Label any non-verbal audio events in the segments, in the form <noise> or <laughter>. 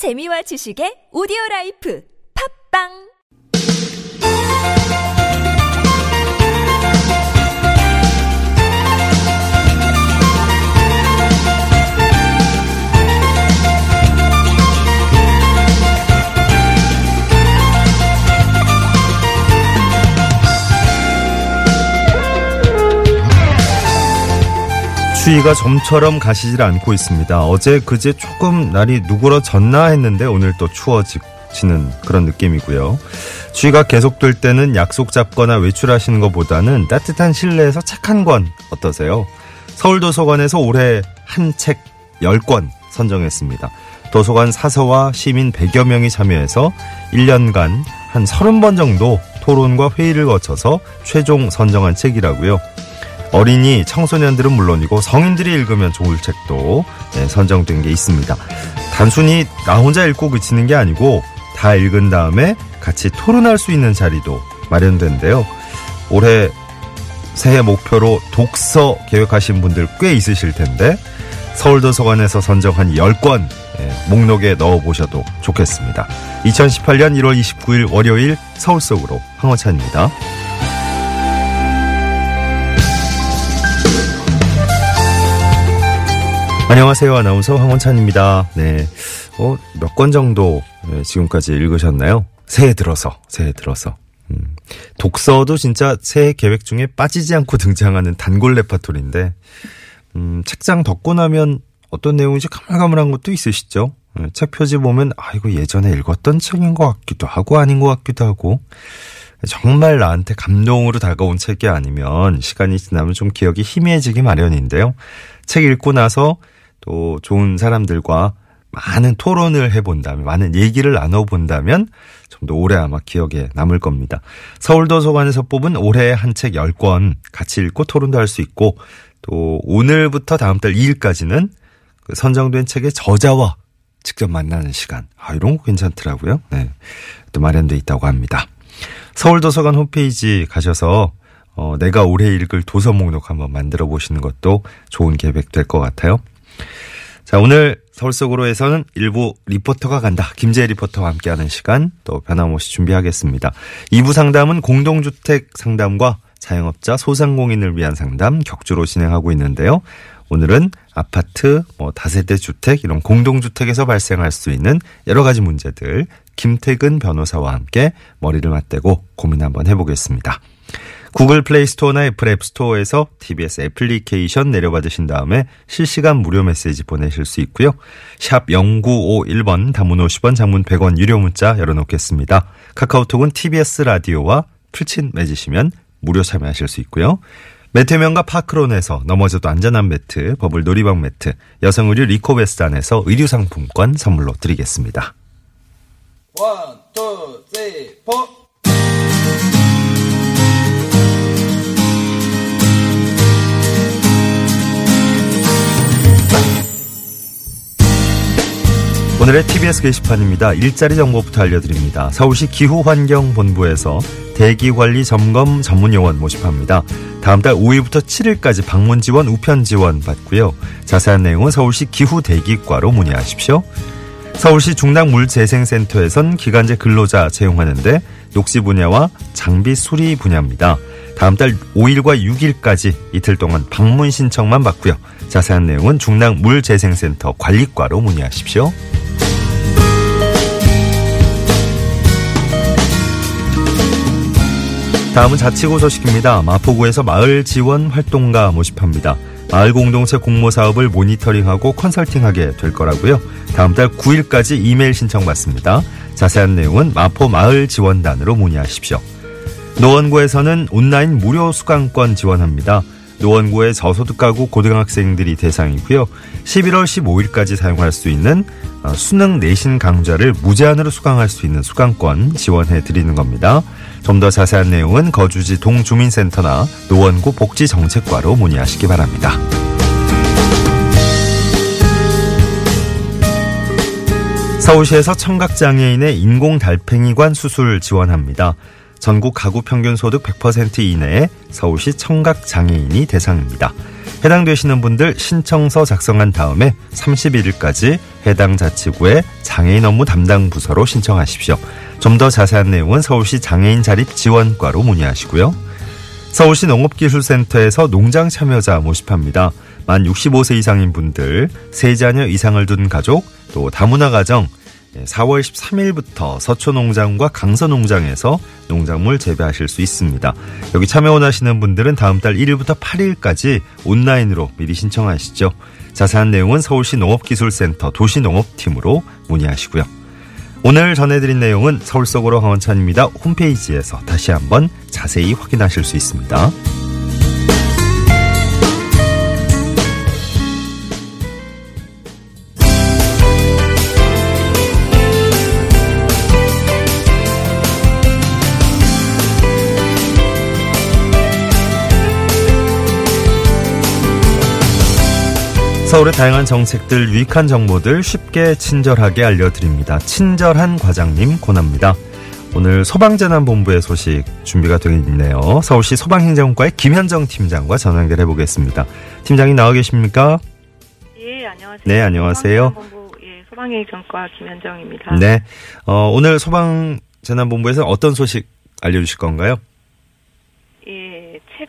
재미와 지식의 오디오 라이프. 팝빵 추위가 좀처럼 가시질 않고 있습니다. 어제 그제 조금 날이 누그러졌나 했는데 오늘 또 추워지는 그런 느낌이고요. 추위가 계속될 때는 약속 잡거나 외출하시는 것보다는 따뜻한 실내에서 책 한 권 어떠세요? 서울도서관에서 올해 한 책 10권 선정했습니다. 도서관 사서와 시민 100여 명이 참여해서 1년간 한 30번 정도 토론과 회의를 거쳐서 최종 선정한 책이라고요. 어린이, 청소년들은 물론이고 성인들이 읽으면 좋을 책도 네, 선정된 게 있습니다. 단순히 나 혼자 읽고 그치는 게 아니고 다 읽은 다음에 같이 토론할 수 있는 자리도 마련된대요. 올해 새해 목표로 독서 계획하신 분들 꽤 있으실 텐데 서울도서관에서 선정한 10권 예, 목록에 넣어보셔도 좋겠습니다. 2018년 1월 29일 월요일 서울 속으로 황호찬입니다. 안녕하세요. 아나운서 황원찬입니다. 네. 어, 몇 권 정도 네, 지금까지 읽으셨나요? 새해 들어서, 새해 들어서. 음, 독서도 진짜 새해 계획 중에 빠지지 않고 등장하는 단골 레파토리인데, 음, 책장 덮고 나면 어떤 내용인지 가물가물한 것도 있으시죠? 네, 책 표지 보면, 아, 이거 예전에 읽었던 책인 것 같기도 하고 아닌 것 같기도 하고, 정말 나한테 감동으로 다가온 책이 아니면 시간이 지나면 좀 기억이 희미해지기 마련인데요. 책 읽고 나서 또 좋은 사람들과 많은 토론을 해본다면, 많은 얘기를 나눠본다면 좀 더 오래 아마 기억에 남을 겁니다. 서울도서관에서 뽑은 올해 한책 10권 같이 읽고 토론도 할 수 있고, 또 오늘부터 다음 달 2일까지는 그 선정된 책의 저자와 직접 만나는 시간. 아, 이런 거 괜찮더라고요. 네. 또 마련돼 있다고 합니다. 서울도서관 홈페이지 가셔서 어, 내가 올해 읽을 도서 목록 한번 만들어 보시는 것도 좋은 계획 될 것 같아요. 자, 오늘 서울 속으로에서는 일부 리포터가 간다. 김재 리포터와 함께하는 시간 또 변함없이 준비하겠습니다. 2부 상담은 공동주택 상담과 자영업자 소상공인을 위한 상담 격주로 진행하고 있는데요. 오늘은 아파트, 뭐 다세대 주택 이런 공동주택에서 발생할 수 있는 여러 가지 문제들 김태근 변호사와 함께 머리를 맞대고 고민 한번 해보겠습니다. 구글 플레이 스토어나 애플 앱 스토어에서 TBS 애플리케이션 내려받으신 다음에 실시간 무료 메시지 보내실 수 있고요. 샵 0951번 단문 50원 장문 100원 유료 문자 열어놓겠습니다. 카카오톡은 TBS 라디오와 풀친 맺으시면 무료 참여하실 수 있고요. 매트면과 파크론에서 넘어져도 안전한 매트, 버블 놀이방 매트, 여성 의류 리코베스탄에서 의류 상품권 선물로 드리겠습니다. One, two, three, four. 오늘의 TBS 게시판입니다. 일자리 정보부터 알려드립니다. 서울시 기후환경본부에서 대기관리 점검 전문요원 모집합니다. 다음 달 5일부터 7일까지 방문 지원, 우편 지원 받고요. 자세한 내용은 서울시 기후대기과로 문의하십시오. 서울시 중랑물재생센터에선 기간제 근로자 채용하는데 녹지 분야와 장비 수리 분야입니다. 다음 달 5일과 6일까지 이틀 동안 방문 신청만 받고요. 자세한 내용은 중랑물재생센터 관리과로 문의하십시오. 다음은 자치구 소식입니다. 마포구에서 마을 지원 활동가 모집합니다. 마을 공동체 공모 사업을 모니터링하고 컨설팅하게 될 거라고요. 다음 달 9일까지 이메일 신청 받습니다. 자세한 내용은 마포 마을 지원단으로 문의하십시오. 노원구에서는 온라인 무료 수강권 지원합니다. 노원구의 저소득 가구 고등학생들이 대상이고요. 11월 15일까지 사용할 수 있는 어, 수능 내신 강좌를 무제한으로 수강할 수 있는 수강권 지원해 드리는 겁니다. 좀 더 자세한 내용은 거주지 동주민센터나 노원구 복지정책과로 문의하시기 바랍니다. 서울시에서 청각장애인의 인공달팽이관 수술 지원합니다. 전국 가구 평균 소득 100% 이내에 서울시 청각장애인이 대상입니다. 해당되시는 분들 신청서 작성한 다음에 31일까지 해당 자치구의 장애인 업무 담당 부서로 신청하십시오. 좀 더 자세한 내용은 서울시 장애인 자립 지원과로 문의하시고요. 서울시 농업기술센터에서 농장 참여자 모집합니다. 만 65세 이상인 분들, 세 자녀 이상을 둔 가족, 또 다문화 가정, 4월 13일부터 서초농장과 강서농장에서 농작물 재배하실 수 있습니다. 여기 참여 원하시는 분들은 다음 달 1일부터 8일까지 온라인으로 미리 신청하시죠. 자세한 내용은 서울시 농업기술센터 도시농업팀으로 문의하시고요. 오늘 전해드린 내용은 서울 속으로 강원찬입니다. 홈페이지에서 다시 한번 자세히 확인하실 수 있습니다. 서울의 다양한 정책들, 유익한 정보들 쉽게 친절하게 알려드립니다. 친절한 과장님 권합니다. 오늘 소방재난본부의 소식 준비가 되어 있네요. 서울시 소방행정과의 김현정 팀장과 전화 연결해 보겠습니다. 팀장님 나와 계십니까? 예, 안녕하세요. 네, 안녕하세요. 소방재난본부 예, 소방행정과 김현정입니다. 네. 어, 오늘 소방재난본부에서 어떤 소식 알려주실 건가요? 예,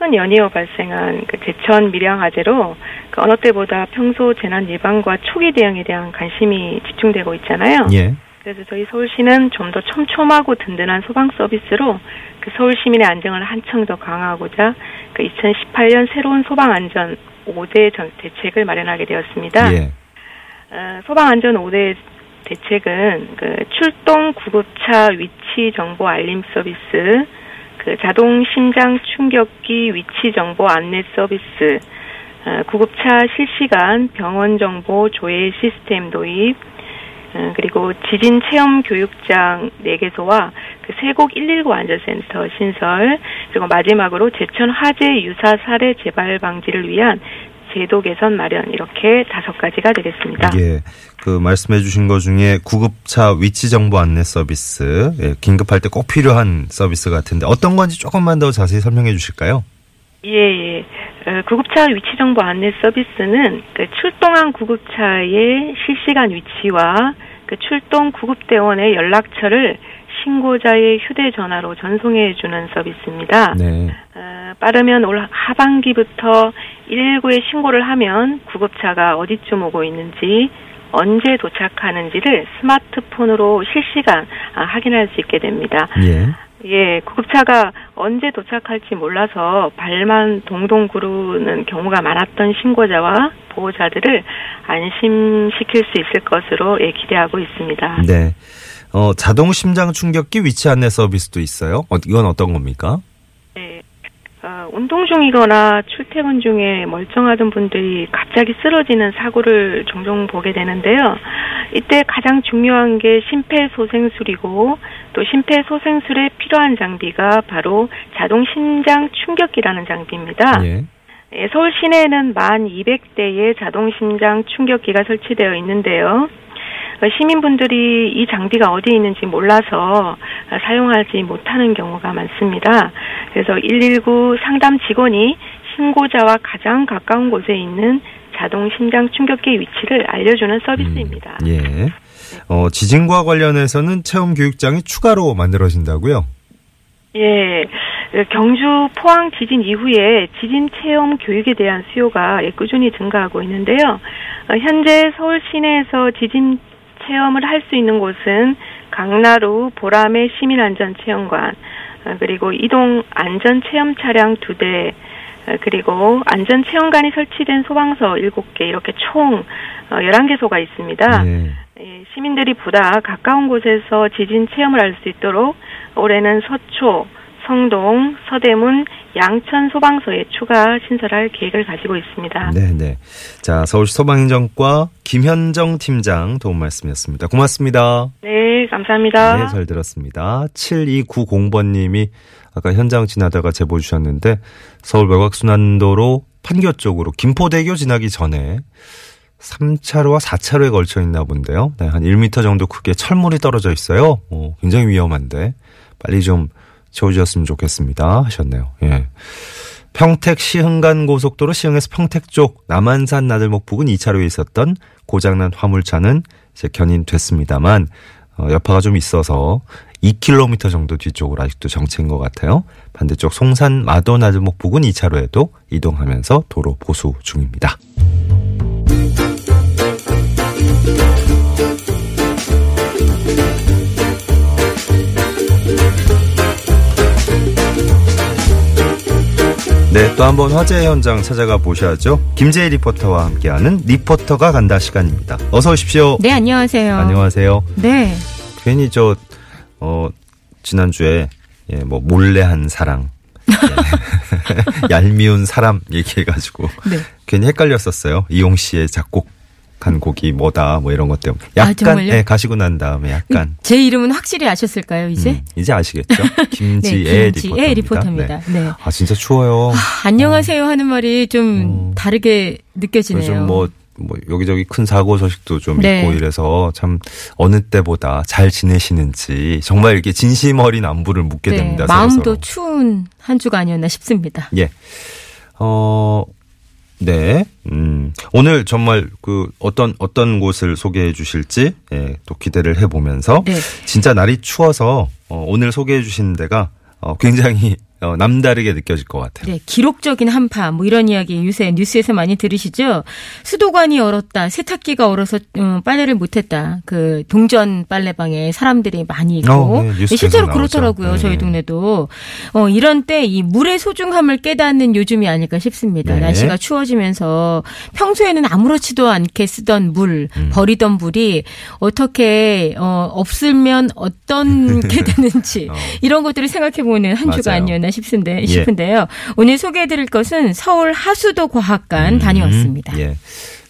최근 연이어 발생한 그 제천 밀양 화재로 그 어느 때보다 평소 재난 예방과 초기 대응에 대한 관심이 집중되고 있잖아요. 예. 그래서 저희 서울시는 좀 더 촘촘하고 든든한 소방 서비스로 그 서울 시민의 안정을 한층 더 강화하고자 그 2018년 새로운 소방 안전 5대 대책을 마련하게 되었습니다. 예. 어, 소방 안전 5대 대책은 그 출동 구급차 위치 정보 알림 서비스, 그 자동 심장 충격기 위치 정보 안내 서비스, 어, 구급차 실시간 병원 정보 조회 시스템 도입, 어, 그리고 지진 체험 교육장 4개소와 그 세곡 119 안전센터 신설, 그리고 마지막으로 제천 화재 유사 사례 재발 방지를 위한 제도 개선 마련 이렇게 다섯 가지가 되겠습니다. 예. 그 말씀해 주신 것 중에 구급차 위치 정보 안내 서비스, 예, 긴급할 때 꼭 필요한 서비스 같은데 어떤 건지 조금만 더 자세히 설명해 주실까요? 예, 예. 어, 구급차 위치 정보 안내 서비스는 그 출동한 구급차의 실시간 위치와 그 출동 구급대원의 연락처를 신고자의 휴대전화로 전송해 주는 서비스입니다. 네. 어, 빠르면 올 하반기부터 119에 신고를 하면 구급차가 어디쯤 오고 있는지 언제 도착하는지를 스마트폰으로 실시간 아, 확인할 수 있게 됩니다. 예. 예, 구급차가 언제 도착할지 몰라서 발만 동동 구르는 경우가 많았던 신고자와 보호자들을 안심시킬 수 있을 것으로 예, 기대하고 있습니다. 네. 어, 자동 심장 충격기 위치 안내 서비스도 있어요. 어, 이건 어떤 겁니까? 운동 중이거나 출퇴근 중에 멀쩡하던 분들이 갑자기 쓰러지는 사고를 종종 보게 되는데요. 이때 가장 중요한 게 심폐소생술이고 또 심폐소생술에 필요한 장비가 바로 자동 심장 충격기라는 장비입니다. 예. 예, 서울 시내에는 만 200대의 자동 심장 충격기가 설치되어 있는데요. 어, 시민분들이 이 장비가 어디 있는지 몰라서 어, 사용하지 못하는 경우가 많습니다. 그래서 119 상담 직원이 신고자와 가장 가까운 곳에 있는 자동 심장 충격기 위치를 알려주는 서비스입니다. 예. 어, 지진과 관련해서는 체험 교육장이 추가로 만들어진다고요? 예, 경주 포항 지진 이후에 지진 체험 교육에 대한 수요가 예, 꾸준히 증가하고 있는데요. 어, 현재 서울 시내에서 지진 체험을 할 수 있는 곳은 강나루 보람의 시민안전체험관, 어, 그리고 이동 안전체험 차량 두 대, 어, 그리고 안전체험관이 설치된 소방서 7개, 이렇게 총 11개소가 있습니다. 예. 예, 시민들이 보다 가까운 곳에서 지진 체험을 할 수 있도록 올해는 서초, 성동, 서대문, 양천 소방서에 추가 신설할 계획을 가지고 있습니다. 네, 네. 자, 서울시 소방행정과 김현정 팀장 도움 말씀이었습니다. 고맙습니다. 네, 감사합니다. 네, 잘 들었습니다. 7290번 님이 아까 현장 지나다가 제보 주셨는데 서울 외곽순환도로 판교 쪽으로 김포대교 지나기 전에 3차로와 4차로에 걸쳐 있나 본데요. 네, 한 1m 정도 크게 철물이 떨어져 있어요. 오, 굉장히 위험한데 빨리 좀 채워주셨으면 좋겠습니다. 하셨네요. 예. 평택 시흥간 고속도로 시흥에서 평택 쪽 남한산 나들목 부근 2차로에 있었던 고장난 화물차는 이제 견인됐습니다만 어, 여파가 좀 있어서 2km 정도 뒤쪽으로 아직도 정체인 것 같아요. 반대쪽 송산 마도 나들목 부근 2차로에도 이동하면서 도로 보수 중입니다. 네, 또 한 번 화재 현장 찾아가 보셔야죠. 김재희 리포터와 함께하는 리포터가 간다 시간입니다. 어서 오십시오. 네, 안녕하세요. 안녕하세요. 네. 괜히 저, 어, 지난주에, 예, 뭐, 몰래 한 사랑. 예. <laughs> <laughs> 얄미운 사람 얘기해가지고. 네. 괜히 헷갈렸었어요. 이용 씨의 작곡 한 곡이 뭐다, 뭐 이런 것 때문에. 약간, 정말요? 예, 가시고 난 다음에 약간. 제 이름은 확실히 아셨을까요, 이제? 음, 이제 아시겠죠? 김지애 <laughs> 네, 김지애 리포터입니다. 리포터입니다. 네. 아, 진짜 추워요. 안녕하세요 하는 말이 좀 어. 다르게 느껴지네요. 요즘 뭐, 뭐, 여기저기 큰 사고 소식도 좀 네. 있고 이래서 참 어느 때보다 잘 지내시는지 정말 이렇게 진심 어린 안부를 묻게 네, 됩니다. 마음도 서로서로. 추운 한 주가 아니었나 싶습니다. 예. 어, 네. 음, 오늘 정말 그 어떤, 어떤 곳을 소개해 주실지, 예, 또 기대를 해 보면서. 네. 진짜 날이 추워서, 어, 오늘 소개해 주시는 데가, 어, 굉장히, 어, 남다르게 느껴질 것 같아요. 네, 기록적인 한파 뭐 이런 이야기 요새 뉴스에서 많이 들으시죠? 수도관이 얼었다, 세탁기가 얼어서 음, 빨래를 못했다. 그 동전 빨래방에 사람들이 많이 있고 어, 네, 실제로. 그렇더라고요. 네. 저희 동네도 어, 이런 때 이 물의 소중함을 깨닫는 요즘이 아닐까 싶습니다. 네. 날씨가 추워지면서 평소에는 아무렇지도 않게 쓰던 물, 음. 버리던 물이 어떻게 어, 없으면 어떤 <laughs> 게 되는지 어. 이런 것들을 생각해 보는 한 주가 맞아요. 아니었나 싶은데 예. 싶은데요. 오늘 소개해드릴 것은 서울 하수도 과학관 다녀왔습니다. 음, 예.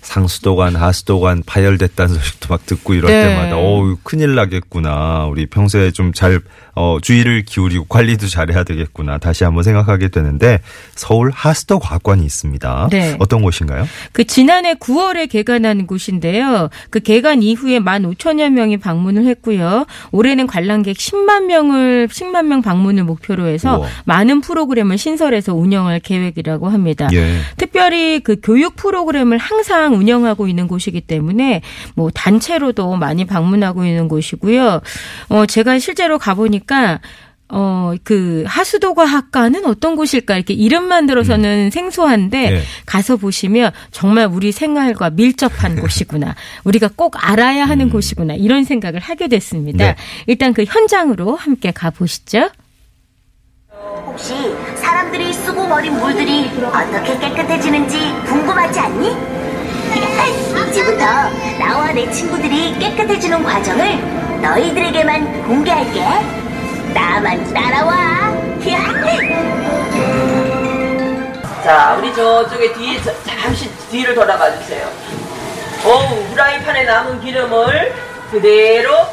상수도관, 하수도관 파열됐다는 소식도 막 듣고 이럴 네. 때마다 어우 큰일 나겠구나. 우리 평소에 좀 잘 어, 주의를 기울이고 관리도 잘해야 되겠구나. 다시 한번 생각하게 되는데 서울 하수도 과학관이 있습니다. 네. 어떤 곳인가요? 그 지난해 9월에 개관한 곳인데요. 그 개관 이후에 15,000여 명이 방문을 했고요. 올해는 관람객 10만 명을 10만 명 방문을 목표로 해서 우와. 많은 프로그램을 신설해서 운영할 계획이라고 합니다. 예. 특별히 그 교육 프로그램을 항상 운영하고 있는 곳이기 때문에 뭐 단체로도 많이 방문하고 있는 곳이고요. 어 제가 실제로 가보니까 어, 그, 하수도과학관은 어떤 곳일까? 이렇게 이름만 들어서는 생소한데, 네. 가서 보시면 정말 우리 생활과 밀접한 <laughs> 곳이구나. 우리가 꼭 알아야 하는 곳이구나. 이런 생각을 하게 됐습니다. 네. 일단 그 현장으로 함께 가보시죠. 혹시 사람들이 쓰고 버린 물들이 어떻게 깨끗해지는지 궁금하지 않니? <laughs> 이제부터 나와 내 친구들이 깨끗해지는 과정을 너희들에게만 공개할게. 나만 따라와. <laughs> 자, 우리 저쪽에 뒤에 저- 잠시 뒤를 돌아봐 주세요. 어우, 후라이팬에 남은 기름을 그대로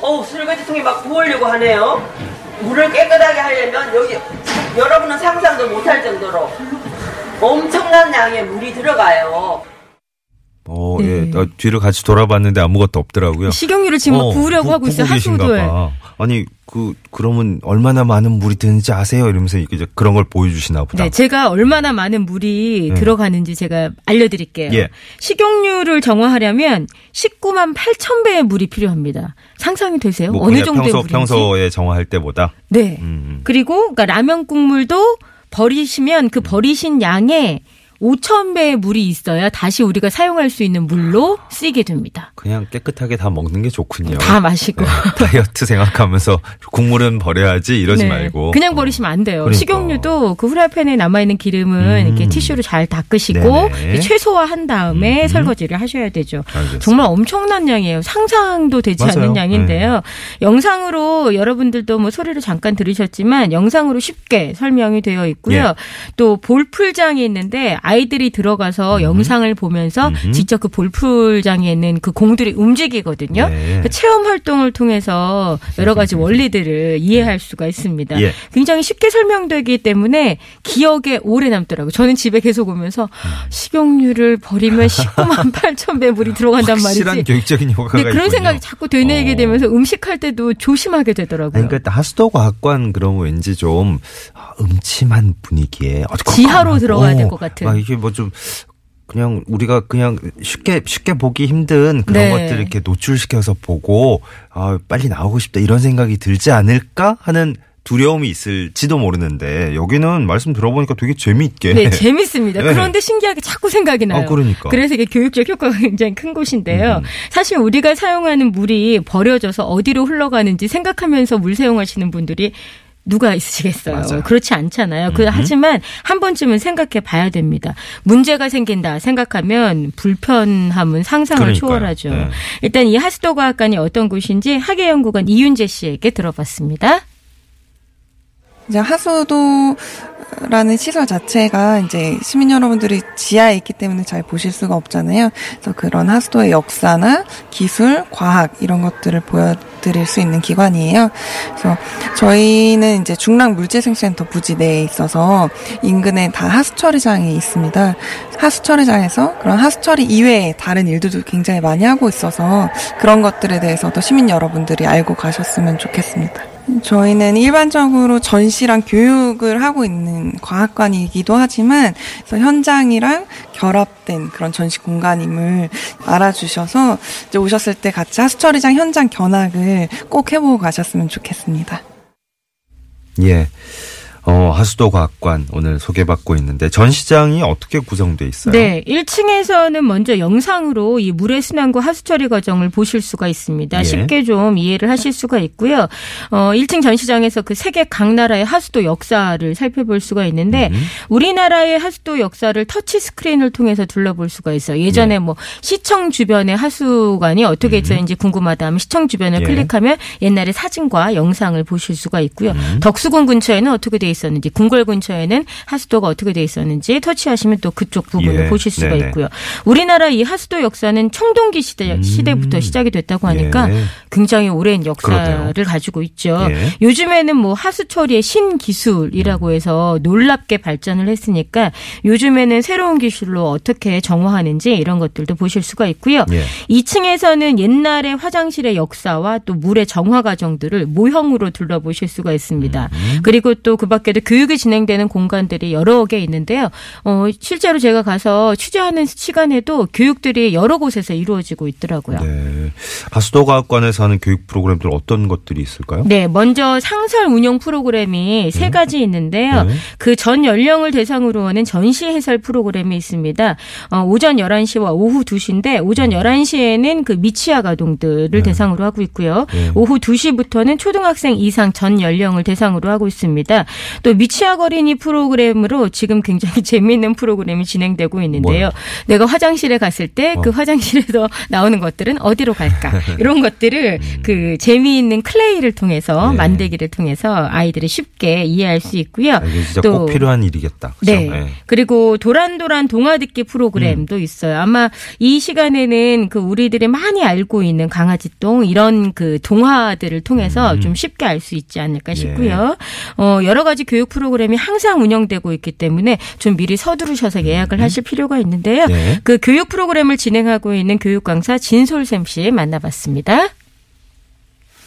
어우, 설거지통에 막 부으려고 하네요. 물을 깨끗하게 하려면 여기 여러분은 상상도 못할 정도로 엄청난 양의 물이 들어가요. 어, 네. 예. 어, 뒤를 같이 돌아봤는데 아무것도 없더라고요. 식용유를 지금 막 어, 부으려고 부- 하고 있어요. 봐. 아니, 그, 그러면 얼마나 많은 물이 드는지 아세요? 이러면서 이제 그런 걸 보여주시나 보다. 네, 제가 얼마나 많은 물이 네. 들어가는지 제가 알려드릴게요. 예. 식용유를 정화하려면 19만 8천 배의 물이 필요합니다. 상상이 되세요? 뭐 어느 정도의 평소, 물인지? 평소에 정화할 때보다. 네. 음. 그리고 그러니까 라면 국물도 버리시면 그 버리신 양의 5천 배의 물이 있어야 다시 우리가 사용할 수 있는 물로 쓰이게 됩니다. 그냥 깨끗하게 다 먹는 게 좋군요. 다 마시고. 네, 다이어트 생각하면서 국물은 버려야지 이러지 네. 말고. 그냥 버리시면 안 돼요. 그러니까. 식용유도 그 후라이팬에 남아 있는 기름은 음. 이렇게 티슈로 잘 닦으시고 최소화한 다음에 음. 설거지를 하셔야 되죠. 알겠습니다. 정말 엄청난 양이에요. 상상도 되지 맞아요. 네. 않는 양인데요. 영상으로 여러분들도 뭐 소리를 잠깐 들으셨지만 영상으로 쉽게 설명이 되어 있고요. 예. 또 볼풀장이 있는데 아이들이 들어가서 영상을 보면서 음흠. 직접 그 볼풀장에 있는 그 공들이 움직이거든요. 네. 그 체험 활동을 통해서 여러 가지 원리들을 이해할 수가 있습니다. 예. 굉장히 쉽게 설명되기 때문에 기억에 오래 남더라고요. 저는 집에 계속 오면서 음. 식용유를 버리면 19만 8천 배 물이 들어간단 확실한 말이지. 교육적인 효과가 네, 그런 있군요. 생각이 자꾸 되뇌게 어. 되면서 음식할 때도 조심하게 되더라고요. 아니, 그러니까 하수도 과학관 그러면 왠지 좀 아, 음침한 분위기에 지하로 들어가야 될 것 같은. 막 이게 뭐 좀 그냥 우리가 그냥 쉽게 쉽게 보기 힘든 그런 네. 것들을 이렇게 노출시켜서 보고 아 빨리 나오고 싶다 이런 생각이 들지 않을까 하는 두려움이 있을지도 모르는데 여기는 말씀 들어보니까 되게 재미있게 네, 재밌습니다. <laughs> 네. 그런데 신기하게 자꾸 생각이 나요. 아, 그러니까. 래서 이게 교육적 효과가 굉장히 큰 곳인데요. 음. 사실 우리가 사용하는 물이 버려져서 어디로 흘러가는지 생각하면서 물 사용하시는 분들이 누가 있으시겠어요? 맞아요. 그렇지 않잖아요. 그 음흠. 하지만 한 번쯤은 생각해 봐야 됩니다. 문제가 생긴다 생각하면 불편함은 상상을 그러니까요. 초월하죠. 네. 일단 이 하수도과학관이 어떤 곳인지 학예연구관 이윤재 씨에게 들어봤습니다. 이제 하수도라는 시설 자체가 이제 시민 여러분들이 지하에 있기 때문에 잘 보실 수가 없잖아요. 그래서 그런 하수도의 역사나 기술, 과학 이런 것들을 보여드릴 수 있는 기관이에요. 그래서 저희는 이제 중랑 물재생센터 부지 내에 있어서 인근에 다 하수처리장이 있습니다. 하수처리장에서 그런 하수처리 이외에 다른 일들도 굉장히 많이 하고 있어서 그런 것들에 대해서도 시민 여러분들이 알고 가셨으면 좋겠습니다. 저희는 일반적으로 전시랑 교육을 하고 있는 과학관이기도 하지만 현장이랑 결합된 그런 전시 공간임을 알아주셔서 이제 오셨을 때 같이 하수처리장 현장 견학을 꼭 해보고 가셨으면 좋겠습니다. 예. 어, 하수도 과학관 오늘 소개받고 있는데 전시장이 어떻게 구성돼 있어요? 네, 1층에서는 먼저 영상으로 이 물의 순환과 하수 처리 과정을 보실 수가 있습니다. 예. 쉽게 좀 이해를 하실 수가 있고요. 어, 1층 전시장에서 그 세계 각 나라의 하수도 역사를 살펴볼 수가 있는데 음. 우리나라의 하수도 역사를 터치 스크린을 통해서 둘러볼 수가 있어요. 예전에 예. 뭐 시청 주변의 하수관이 어떻게 있었는지 궁금하다 하면 시청 주변을 음. 예. 클릭하면 옛날의 사진과 영상을 보실 수가 있고요. 음. 덕수궁 근처에는 어떻게 돼 있었는지, 궁궐 근처에는 하수도가 어떻게 돼 있었는지 터치하시면 또 그쪽 부분을 예. 보실 수가 네네. 있고요. 우리나라 이 하수도 역사는 청동기 시대 시대부터 시작이 됐다고 하니까 예. 굉장히 오랜 역사를 그러네요. 가지고 있죠. 예. 요즘에는 뭐 하수 처리의 신기술이라고 해서 놀랍게 발전을 했으니까 요즘에는 새로운 기술로 어떻게 정화하는지 이런 것들도 보실 수가 있고요. 예. 2층에서는 옛날의 화장실의 역사와 또 물의 정화 과정들을 모형으로 둘러보실 수가 있습니다. 음. 그리고 또 그 밖에 도 교육이 진행되는 공간들이 여러 개 있는데요. 어, 실제로 제가 가서 취재하는 시간에도 교육들이 여러 곳에서 이루어지고 있더라고요. 네. 하수도 과학관에서 하는 교육 프로그램들 어떤 것들이 있을까요? 네, 먼저 상설 운영 프로그램이 세 가지 있는데요. 네. 그전 연령을 대상으로 하는 전시 해설 프로그램이 있습니다. 어, 오전 11시와 오후 2시인데 오전 11시에는 그 미취학 아동들을 대상으로 하고 있고요. 네. 오후 2시부터는 초등학생 이상 전 연령을 대상으로 하고 있습니다. 또 미취학 어린이 프로그램으로 지금 굉장히 <laughs> 재미있는 프로그램이 진행되고 있는데요. 뭐요? 내가 화장실에 갔을 때그 어. 화장실에서 <laughs> 나오는 것들은 어디로 갈까? <laughs> 이런 것들을 그 재미있는 클레이를 통해서 음. 네. 만들기를 통해서 아이들이 쉽게 이해할 수 있고요. 아, 이게 진짜 꼭 필요한 일이겠다. 그죠? 네. 예. 그리고 도란도란 동화 듣기 음. 프로그램도 있어요. 아마 이 시간에는 그 우리들이 많이 알고 있는 강아지 똥 이런 그 동화들을 통해서 음. 좀 쉽게 알 수 있지 않을까 싶고요. 어, 여러 가지 교육 프로그램이 항상 운영되고 있기 때문에 좀 미리 서두르셔서 예약을 하실 필요가 있는데요. 음. 네. 그 교육 프로그램을 진행하고 있는 교육 강사 진솔샘 씨 만나봤습니다.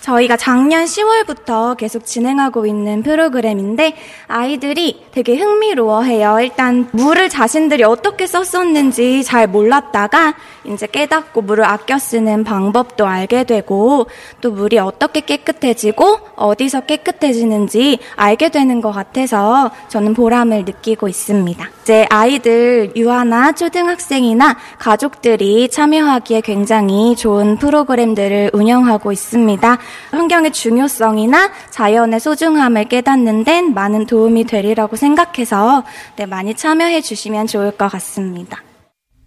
저희가 작년 10월부터 계속 진행하고 있는 프로그램인데 아이들이 되게 흥미로워해요. 일단 물을 자신들이 어떻게 썼었는지 잘 몰랐다가 이제 깨닫고 물을 아껴 쓰는 방법도 알게 되고 또 물이 어떻게 깨끗해지고 어디서 깨끗해지는지 알게 되는 것 같아서 저는 보람을 느끼고 있습니다. 이제 아이들 유아나 초등학생이나 가족들이 참여하기에 굉장히 좋은 프로그램들을 운영하고 있습니다. 환경의 중요성이나 자연의 소중함을 깨닫는 데는 많은 도움이 되리라고 생각해서 네, 많이 참여해 주시면 좋을 것 같습니다.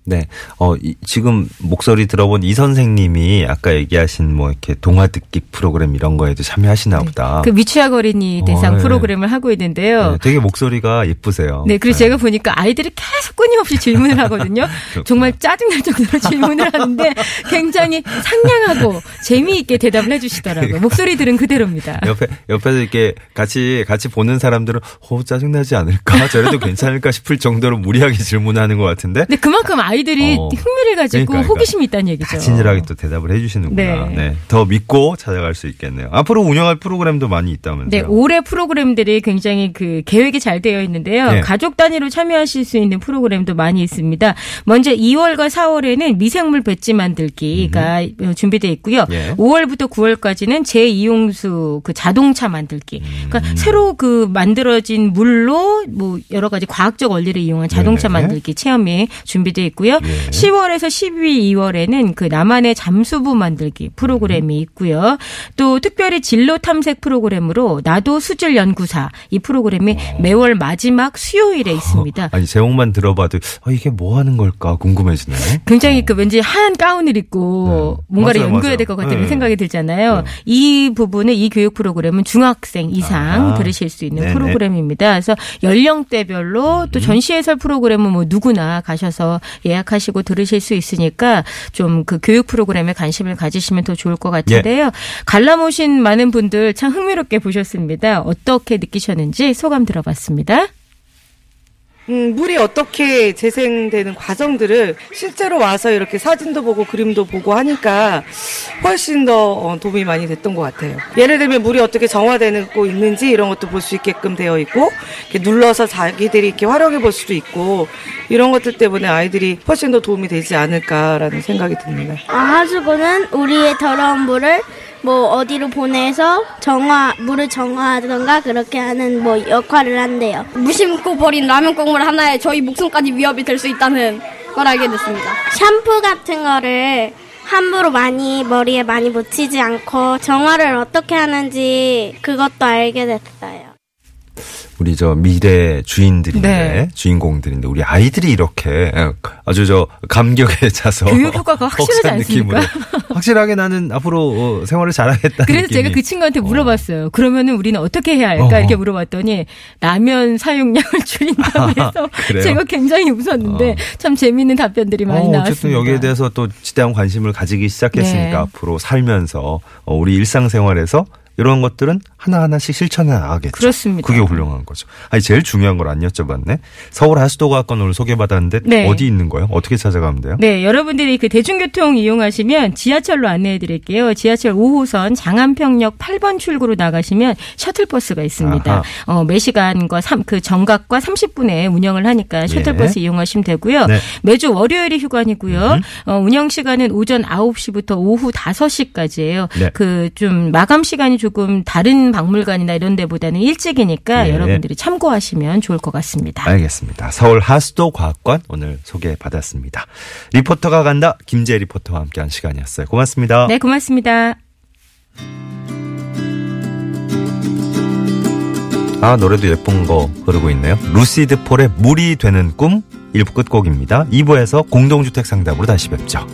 네. 어, 이, 지금 목소리 들어본 이 선생님이 아까 얘기하신 뭐 이렇게 동화 듣기 프로그램 이런 거에도 참여하시나 보다. 그 미취학 어린이 대상 어, 네. 프로그램을 하고 있는데요. 네, 되게 목소리가 예쁘세요. 네, 그리고 제가 보니까 아이들이 계속 끊임없이 질문을 하거든요. <laughs> 정말 짜증날 정도로 질문을 하는데 굉장히 상냥하고 재미있게 대답을 해주시더라고요. <laughs> 목소리 들은 그대로입니다. 옆에 옆에서 이렇게 같이 같이 보는 사람들은 어 짜증나지 않을까 저래도 괜찮을까 싶을 정도로 무리하게 질문하는 것 같은데 근데 그만큼 아 이들이 어. 흥미를 가지고 그러니까, 호기심이 있다는 얘기죠. 다 친절하게 또 대답을 해주시는구나. 네. 네. 더 믿고 찾아갈 수 있겠네요. 앞으로 운영할 프로그램도 많이 있다면서요. 네, 올해 프로그램들이 굉장히 그 계획이 잘 되어 있는데요. 네. 가족 단위로 참여하실 수 있는 프로그램도 많이 있습니다. 먼저 2월과 4월에는 미생물 배지 만들기가 준비되어 있고요. 예. 5월부터 9월까지는 재이용수 그 자동차 만들기. 음. 그러니까 새로 그 만들어진 물로 뭐 여러 가지 과학적 원리를 이용한 자동차 네네. 만들기 체험이 준비되어 있고 요. 예. 10월에서 12, 2월에는 그 나만의 잠수부 만들기 프로그램이 있고요. 또 특별히 진로 탐색 프로그램으로 나도 수질 연구사 이 프로그램이 매월 마지막 수요일에 있습니다. 아니 제목만 들어봐도 어, 이게 뭐 하는 걸까 궁금해지네. 굉장히 그 왠지 하얀 가운을 입고 네. 뭔가를 맞아요, 연구해야. 될 것 같다는 네. 생각이 들잖아요. 네. 이 부분은 이 교육 프로그램은 중학생 이상 아하. 들으실 수 있는 네네. 프로그램입니다. 그래서 연령대별로 음. 또 전시 해설 프로그램은 뭐 누구나 가셔서 예 약하시고 들으실 수 있으니까 좀 그 교육 프로그램에 관심을 가지시면 더 좋을 것 같은데요. 예. 관람 오신 많은 분들 참 흥미롭게 보셨습니다. 어떻게 느끼셨는지 소감 들어봤습니다. 음, 물이 어떻게 재생되는 과정들을 실제로 와서 이렇게 사진도 보고 그림도 보고 하니까 훨씬 더 어, 도움이 많이 됐던 것 같아요. 예를 들면 물이 어떻게 정화되고 있는지 이런 것도 볼 수 있게끔 되어 있고 눌러서 자기들이 이렇게 활용해 볼 수도 있고 이런 것들 때문에 아이들이 훨씬 더 도움이 되지 않을까라는 생각이 듭니다. 아, 하수구는 우리의 더러운 물을 뭐 어디로 보내서 정화 물을 정화하던가 그렇게 하는 뭐 역할을 한대요. 무심코 버린 라면 국물 하나에 저희 목숨까지 위협이 될 수 있다는 걸 알게 됐습니다. 샴푸 같은 거를 함부로 많이 머리에 많이 묻히지 않고 정화를 어떻게 하는지 그것도 알게 됐어요. 우리 저 미래 주인들인데 네. 주인공들인데 우리 아이들이 이렇게 아주 저 감격에 <laughs> 차서 교육 효과가 확실하지 않습니까? 확실하게 나는 앞으로 어, 생활을 잘하겠다. 그래서 제가 그 친구한테 물어봤어요. 그러면은 우리는 어떻게 해야 할까? 어. 이렇게 물어봤더니 라면 사용량을 <laughs> 줄인다고 해서 그래요? 제가 굉장히 웃었는데 참 재미있는 답변들이 많이 어, 나왔습니다. 어쨌든 여기에 대해서 또 지대한 관심을 가지기 시작했으니까 네. 앞으로 살면서 어, 우리 일상생활에서 이런 것들은 하나하나씩 실천해 나가겠죠. 그렇습니다. 그게 훌륭한 거죠. 아니 제일 중요한 걸 안 여쭤봤네. 서울 하수도과학관 오늘 소개받았는데 네. 어디 있는 거예요? 어떻게 찾아가면 돼요? 네, 여러분들이 그 대중교통 이용하시면 지하철로 안내해 드릴게요. 지하철 5호선 장안평역 8번 출구로 나가시면 셔틀버스가 있습니다. 아하. 어, 매시간과 3, 그 정각과 30분에 운영을 하니까 셔틀버스 이용하시면 되고요. 네. 매주 월요일이 휴관이고요. 어, 운영 시간은 오전 9시부터 오후 5시까지예요. 네. 그좀 마감 시간이 조금 다른 박물관이나 이런 데보다는 일찍이니까 네. 여러분들이 참고하시면 좋을 것 같습니다. 알겠습니다. 서울 하수도 과학관 오늘 소개받았습니다. 리포터가 간다 김재 리포터와 함께한 시간이었어요. 고맙습니다. 네, 고맙습니다. 아 노래도 예쁜 거 흐르고 있네요. 루시드 폴의 물이 되는 꿈 1부 끝곡입니다. 2부에서 공동주택 상담으로 다시 뵙죠.